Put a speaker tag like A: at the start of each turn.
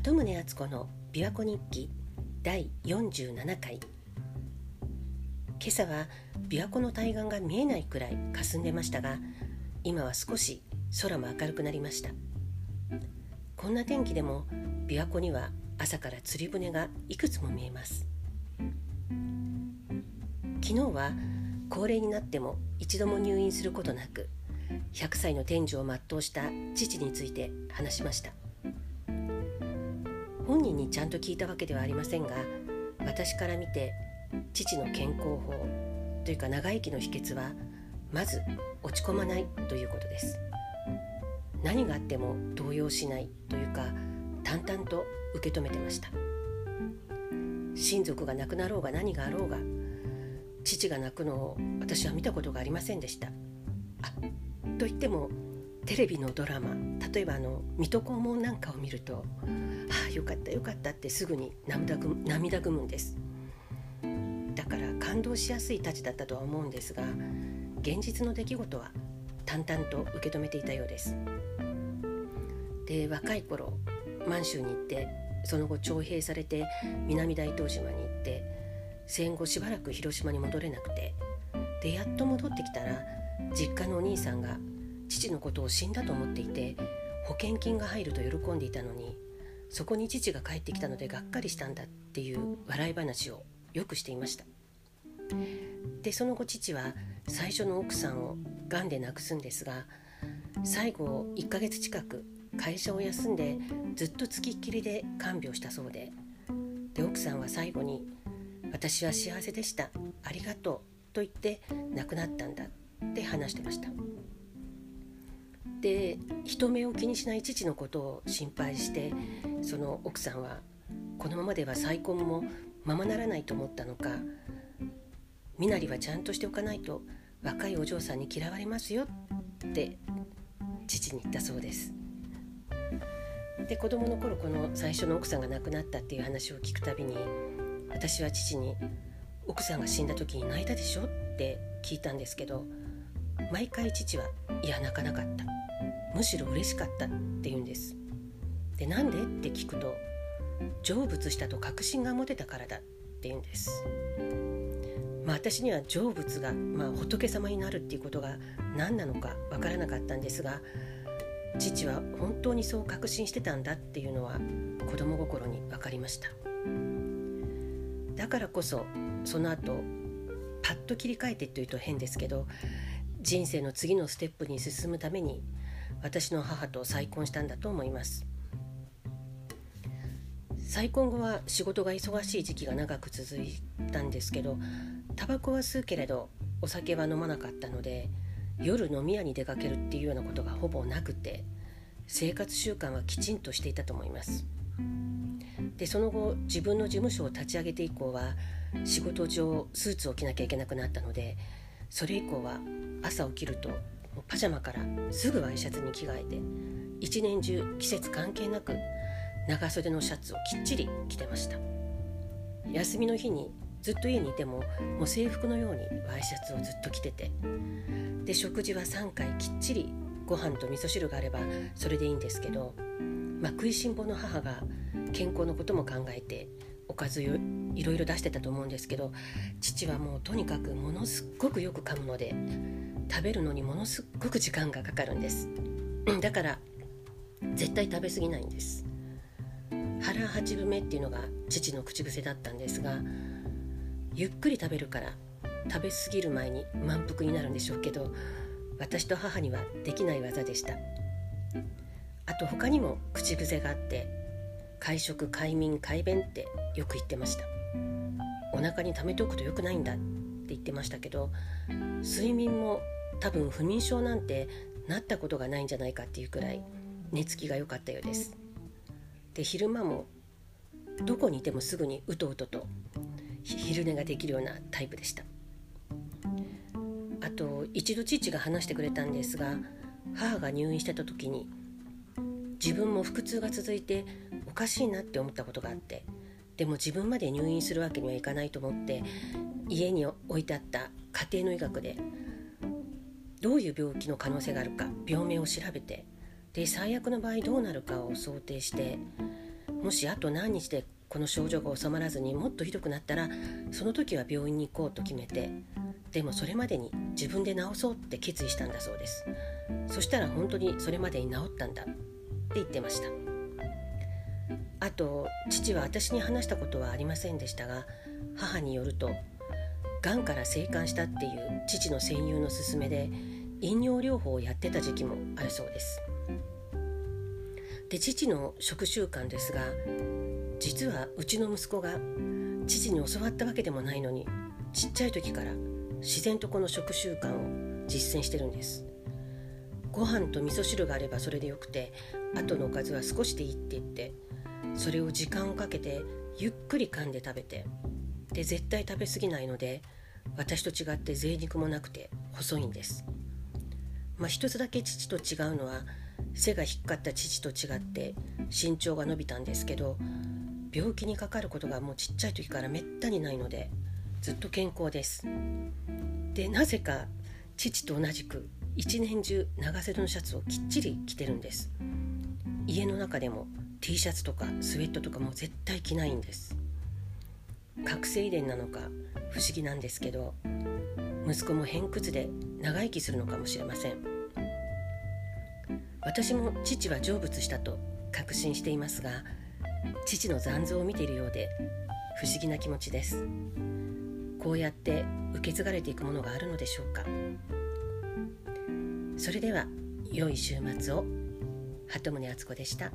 A: 鳩宗敦子の琵琶湖日記第47回。今朝は琵琶湖の対岸が見えないくらい霞んでましたが今は少し空も明るくなりました。こんな天気でも琵琶湖には朝から釣り船がいくつも見えます。昨日は高齢になっても一度も入院することなく100歳の天寿を全うした父について話しました。本人にちゃんと聞いたわけではありませんが私から見て父の健康法というか長生きの秘訣はまず落ち込まないということです。何があっても動揺しないというか淡々と受け止めてました。親族が亡くなろうが何があろうが父が泣くのを私は見たことがありませんでした。あと言ってもテレビのドラマ例えばあの「水戸黄門」なんかを見ると「ああよかったよかった」ってすぐに涙ぐ涙ぐむんです。だから感動しやすいたちだったとは思うんですが現実の出来事は淡々と受け止めていたようです。で若い頃満州に行ってその後徴兵されて南大東島に行って戦後しばらく広島に戻れなくてでやっと戻ってきたら実家のお兄さんが父のことを死んだと思っていて保険金が入ると喜んでいたのにそこに父が帰ってきたのでがっかりしたんだっていう笑い話をよくしていました。でその後父は最初の奥さんをがんで亡くすんですが最後1ヶ月近く会社を休んでずっとつきっきりで看病したそうでで奥さんは最後に「私は幸せでした。ありがとう」と言って亡くなったんだって話してました。で人目を気にしない父のことを心配してその奥さんはこのままでは再婚もままならないと思ったのか身なりはちゃんとしておかないと若いお嬢さんに嫌われますよって父に言ったそうですで子供の頃この最初の奥さんが亡くなったっていう話を聞くたびに私は父に「奥さんが死んだ時に泣いたでしょ?」って聞いたんですけど毎回父は「いや泣かなかった。むしろ嬉しかった」って言うんです。でなんで？って聞くと成仏したと確信が持てたからだって言うんです。まあ私には成仏が、まあ、仏様になるっていうことが何なのかわからなかったんですが父は本当にそう確信してたんだっていうのは子供心に分かりました。だからこそその後パッと切り替えてというと変ですけど人生の次のステップに進むために私の母と再婚したんだと思います。再婚後は仕事が忙しい時期が長く続いたんですけどタバコは吸うけれどお酒は飲まなかったので夜飲み屋に出かけるっていうようなことがほぼなくて生活習慣はきちんとしていたと思います。でその後自分の事務所を立ち上げて以降は仕事上スーツを着なきゃいけなくなったのでそれ以降は朝起きるとパジャマからすぐワイシャツに着替えて一年中季節関係なく長袖のシャツをきっちり着てました。休みの日にずっと家にいてももう制服のようにワイシャツをずっと着ててで食事は3回きっちりご飯と味噌汁があればそれでいいんですけど、まあ、食いしん坊の母が健康のことも考えておかずいろいろ出してたと思うんですけど父はもうとにかくものすっごくよく噛むので食べるのにものすっごく時間がかかるんです。だから絶対食べ過ぎないんです。腹八分目っていうのが父の口癖だったんですがゆっくり食べるから食べ過ぎる前に満腹になるんでしょうけど私と母にはできない技でした。あと他にも口癖があって会食快眠快便ってよく言ってました。お腹に溜めておくと良くないんだって言ってましたけど睡眠も多分不眠症なんてなったことがないんじゃないかっていうくらい寝つきが良かったようです。で昼間もどこにいてもすぐにうとうとと昼寝ができるようなタイプでした。あと一度父が話してくれたんですが母が入院してた時に自分も腹痛が続いておかしいなって思ったことがあってでも自分まで入院するわけにはいかないと思って家に置いてあった家庭の医学でどういう病気の可能性があるか病名を調べてで最悪の場合どうなるかを想定してもしあと何日でこの症状が治まらずにもっとひどくなったらその時は病院に行こうと決めてでもそれまでに自分で治そうって決意したんだそうです。そしたら本当にそれまでに治ったんだ。言ってました。あと父は私に話したことはありませんでしたが母によるとがんから生還したっていう父の戦友の勧めで飲料療法をやってた時期もあるそうです。で父の食習慣ですが実はうちの息子が父に教わったわけでもないのにちっちゃい時から自然とこの食習慣を実践してるんです。ご飯と味噌汁があればそれでよくて後のおかずは少しでいいって言ってそれを時間をかけてゆっくり噛んで食べてで絶対食べ過ぎないので私と違って贅肉もなくて細いんです。まあ一つだけ父と違うのは背が低かった父と違って身長が伸びたんですけど病気にかかることがもうちっちゃい時からめったにないのでずっと健康です。でなぜか父と同じく一年中長袖のシャツをきっちり着てるんです。家の中でも T シャツとかスウェットとかも絶対着ないんです。覚醒遺伝なのか不思議なんですけど息子も偏屈で長生きするのかもしれません。私も父は成仏したと確信していますが父の残像を見ているようで不思議な気持ちです。こうやって受け継がれていくものがあるのでしょうか。それでは良い週末を鳩宗敦子でした。